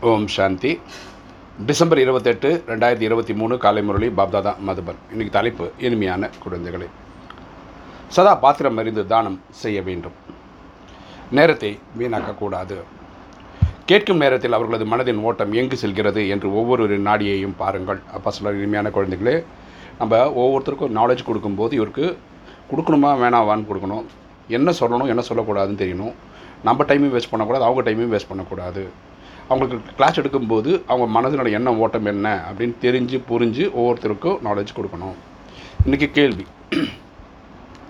ஓம் சாந்தி. December இருபத்தெட்டு ரெண்டாயிரத்தி இருபத்தி மூணு காலை முரளி பாப்தாதா மதுபன். இன்னைக்கு தலைப்பு இனிமையான குழந்தைகளே. சதா பாத்திரம் அறிந்து தானம் செய்ய வேண்டும். நேரத்தை வீணாக்கக்கூடாது. கேட்கும் நேரத்தில் அவர்களது மனதின் ஓட்டம் எங்கு செல்கிறது என்று ஒவ்வொரு நாடியையும் பாருங்கள். அப்போ சொல்ல இனிமையான குழந்தைகளே நம்ம ஒவ்வொருத்தருக்கும் நாலேஜ் கொடுக்கும்போது இவருக்கு கொடுக்கணுமா வேணாவான்னு கொடுக்கணும். என்ன சொல்லணும் என்ன சொல்லக்கூடாதுன்னு தெரியணும். நம்ம டைமையும் வேஸ்ட் பண்ணக்கூடாது அவங்க டைமையும் வேஸ்ட் பண்ணக்கூடாது. அவங்களுக்கு கிளாஸ் எடுக்கும்போது அவங்க மனதினோட எண்ணம் ஓட்டம் என்ன அப்படின்னு தெரிஞ்சு புரிஞ்சு ஒவ்வொருத்தருக்கும் நாலேஜ் கொடுக்கணும். இன்றைக்கி கேள்வி.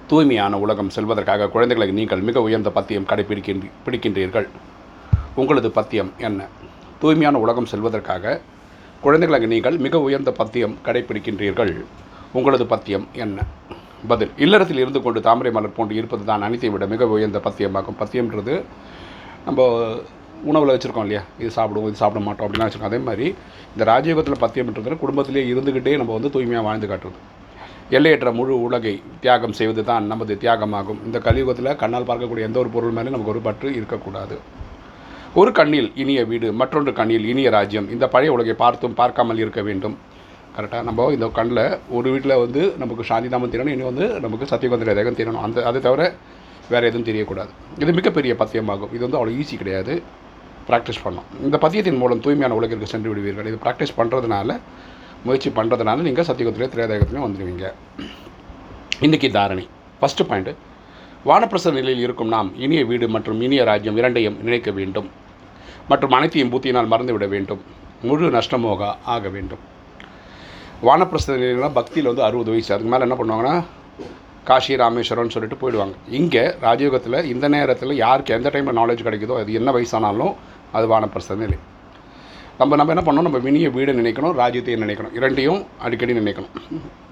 தூய்மையான உலகம் செல்வதற்காக குழந்தைகளை நீங்கள் மிக உயர்ந்த பத்தியம் கடைபிடிக்கின்ற பிடிக்கின்றீர்கள். உங்களது பத்தியம் என்ன? தூய்மையான உலகம் செல்வதற்காக குழந்தைகளை நீங்கள் மிக உயர்ந்த பத்தியம் கடைபிடிக்கின்றீர்கள். உங்களது பத்தியம் என்ன? பதில். இல்லறத்தில் இருந்து கொண்டு தாமரை மலர் போன்று இருப்பது தான் அனைத்தை விட மிக உயர்ந்த பத்தியமாகும். பத்தியம்ன்றது நம்ம உணவில் வச்சுருக்கோம் இல்லையா? இது சாப்பிடுவோம் இது சாப்பிட மாட்டோம் அப்படிலாம் வச்சுருக்கோம். அதே மாதிரி இந்த ராஜயோகத்தில் பத்தியம்ன்றது குடும்பத்திலே இருந்துக்கிட்டே நம்ம வந்து தூய்மையாக வாழ்ந்து காட்டுறது. எல்லையற்ற முழு உலகை தியாகம் செய்வது தான் நமது தியாகமாகும். இந்த கலியுகத்தில் கண்ணால் பார்க்கக்கூடிய எந்த ஒரு பொருள் மேலே நமக்கு ஒரு பற்று இருக்கக்கூடாது. ஒரு கண்ணில் இனிய வீடு மற்றொன்று கண்ணில் இனிய ராஜ்யம். இந்த பழைய உலகை பார்த்தும் பார்க்காமல் இருக்க வேண்டும். கரெக்டாக நம்ம இந்த கண்ணில் ஒரு வீட்டில் வந்து நமக்கு சாந்தி தாமம் தெரியணும் இனி வந்து நமக்கு சத்தியகந்திர தேகம் தெரியணும் அந்த அதை தவிர வேறு எதுவும் தெரியக்கூடாது. இது மிகப்பெரிய பத்தியமாகும். இது வந்து அவ்வளோ ஈஸி கிடையாது. ப்ராக்டிஸ் பண்ணணும். இந்த பதியத்தின் மூலம் தூய்மையான உலகிற்கு சென்று விடுவீர்கள். இது ப்ராக்டிஸ் பண்ணுறதுனால முயற்சி பண்ணுறதுனால நீங்கள் சத்தியகுத்திலே திரேதாயகத்துலேயும் வந்துடுவீங்க இன்றைக்கி தாரணி. ஃபஸ்ட்டு பாயிண்ட்டு வானப்பிரச நிலையில் இருக்கும் நாம் இனிய வீடு மற்றும் இனிய ராஜ்யம் இரண்டையும் நினைக்க வேண்டும். மற்றும் அனைத்தையும் பூத்தியினால் மறந்துவிட வேண்டும். முழு நஷ்டமோக ஆக வேண்டும். வானப்பிரச நிலையிலாம் பக்தியில் வந்து அறுபது வயசு. அதுக்கு மேலே என்ன பண்ணுவாங்கன்னா காஷி ராமேஸ்வரம்னு சொல்லிட்டு போயிடுவாங்க. இங்கே ராஜயோகத்தில் இந்த நேரத்தில் யாருக்கு எந்த டைமில் நாலேஜ் கிடைக்குதோ அது என்ன வயசானாலும் அது பிரச்சனை நிலை நம்ம நம்ம என்ன பண்ணணும்? நம்ம மினிய வீடு நினைக்கணும் ராஜ்யத்தையும் நினைக்கணும். இரண்டையும் அடிக்கடி நினைக்கணும்.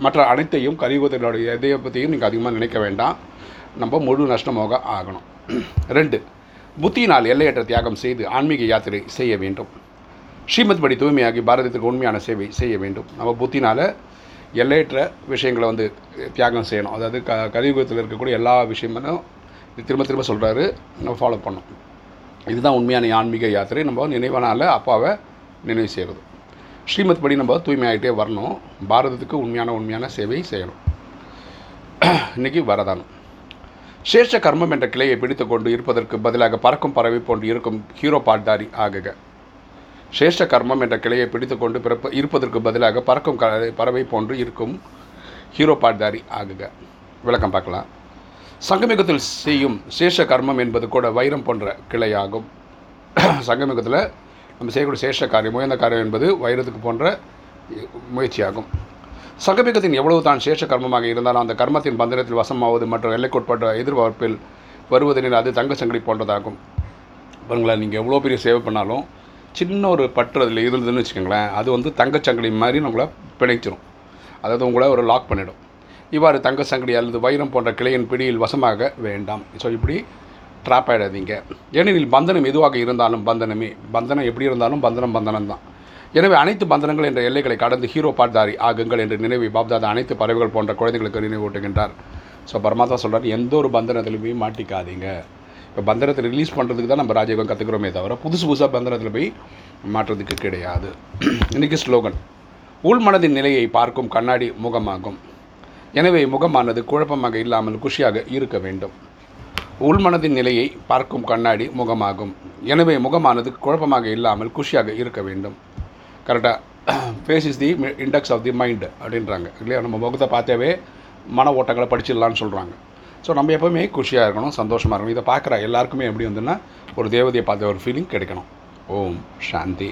மற்ற அனைத்தையும் கலியுகத்தினுடைய எதையை பற்றியும் நீங்கள் அதிகமாக நினைக்க வேண்டாம். நம்ம முழு நஷ்டமாக ஆகணும். ரெண்டு புத்தியினால் எல்லையற்ற தியாகம் செய்து ஆன்மீக யாத்திரை செய்ய வேண்டும். ஸ்ரீமத் படி தூய்மையாகி பாரதத்துக்கு உண்மையான சேவை செய்ய வேண்டும். நம்ம புத்தினால் எல்லையற்ற விஷயங்களை வந்து தியாகம் செய்யணும். அதாவது க கலியுகத்தில் இருக்கக்கூடிய எல்லா விஷயமும் திரும்ப திரும்ப சொல்கிறாரு நம்ம ஃபாலோ பண்ணணும். இதுதான் உண்மையான ஆன்மீக யாத்திரை. நம்ம நினைவானால அப்பாவை நினைவு செய்கிறது ஸ்ரீமத் படி நம்ம தூய்மையாகிட்டே வரணும். பாரதத்துக்கு உண்மையான உண்மையான சேவையை செய்யணும். இன்றைக்கி வரதானம். சேஷ கர்மம் என்ற கிளையை பிடித்து கொண்டு இருப்பதற்கு பதிலாக பறக்கும் பறவை போன்று இருக்கும் ஹீரோ பாட்தாரி ஆகுக. சேஷ கர்மம் என்ற கிளையை பிடித்துக்கொண்டு பிறப்ப இருப்பதற்கு பதிலாக பறக்கும் பறவை போன்று இருக்கும் ஹீரோ பாட்தாரி ஆகுக. விளக்கம் பார்க்கலாம். சங்கமிகத்தில் செய்யும் சேஷ கர்மம் என்பது கூட வைரம் போன்ற கிளையாகும். சங்கமிகத்தில் நம்ம செய்யக்கூடிய சேஷ காரியம் உயர்ந்த காரியம் என்பது வைரத்துக்கு போன்ற முயற்சியாகும். சங்கமிகத்தின் எவ்வளவு தான் சேஷ கர்மமாக இருந்தாலும் அந்த கர்மத்தின் பந்தனத்தில் வசமாவது மற்றும் எல்லைக்குட்பட்ட எதிர்பார்ப்பில் வருவதெனில் அது தங்க சங்கடி போன்றதாகும். பாருங்களேன் நீங்கள் எவ்வளோ பெரிய சேவை பண்ணாலும் சின்ன ஒரு பற்று அதில் இருந்ததுன்னு வச்சுக்கோங்களேன் அது வந்து தங்கச்சங்கிலி மாதிரி நம்மளை பிணைச்சிரும். அதாவது உங்களை ஒரு லாக் பண்ணிடும். இவ்வாறு தங்க அல்லது வைரம் போன்ற கிளையின் பிடியில் வசமாக வேண்டாம். ஸோ இப்படி ட்ராப் ஆகிடாதீங்க ஏனெனில் பந்தனம் எதுவாக இருந்தாலும் பந்தனமே. பந்தனம் எப்படி இருந்தாலும் பந்தனம் பந்தனம் தான். எனவே அனைத்து பந்தனங்கள் என்ற எல்லைகளை கடந்து ஹீரோ பாட்தாரி ஆகுங்கள் என்று நினைவை பாப்தாதா அனைத்து பறவைகள் போன்ற குழந்தைகளுக்கு நினைவூட்டுகின்றார். ஸோ பரமாத்மா சொல்கிறார் எந்த ஒரு பந்தனத்திலுமே மாட்டிக்காதீங்க. இப்போ பந்தரத்தை ரிலீஸ் பண்ணுறதுக்கு தான் நம்ம ராஜயோகம் கற்றுக்கிறோமே தவிர புதுசு புதுசாக பந்தரத்தில் போய் மாற்றுறதுக்கு கிடையாது. இன்றைக்கி ஸ்லோகன். உள்மனதின் நிலையை பார்க்கும் கண்ணாடி முகமாகும். எனவே முகமானது குழப்பமாக இல்லாமல் குஷியாக இருக்க வேண்டும். உள்மனதின் நிலையை பார்க்கும் கண்ணாடி முகமாகும். எனவே முகமானது குழப்பமாக இல்லாமல் குஷியாக இருக்க வேண்டும். கரெக்டாக face is the index of the mind அப்படின்றாங்க. இல்லையா? நம்ம முகத்தை பார்த்தாவே மன ஓட்டங்களை படிச்சிடலான்னு சொல்கிறாங்க ஸோ நம்ம எப்போவுமே குஷியாக இருக்கணும் சந்தோஷமாக இருக்கணும். இதை பார்க்குற எல்லாருக்குமே எப்படி வந்துன்னா ஒரு தேவதையை பார்த்த ஒரு ஃபீலிங் கிடைக்கணும். ஓம் சாந்தி.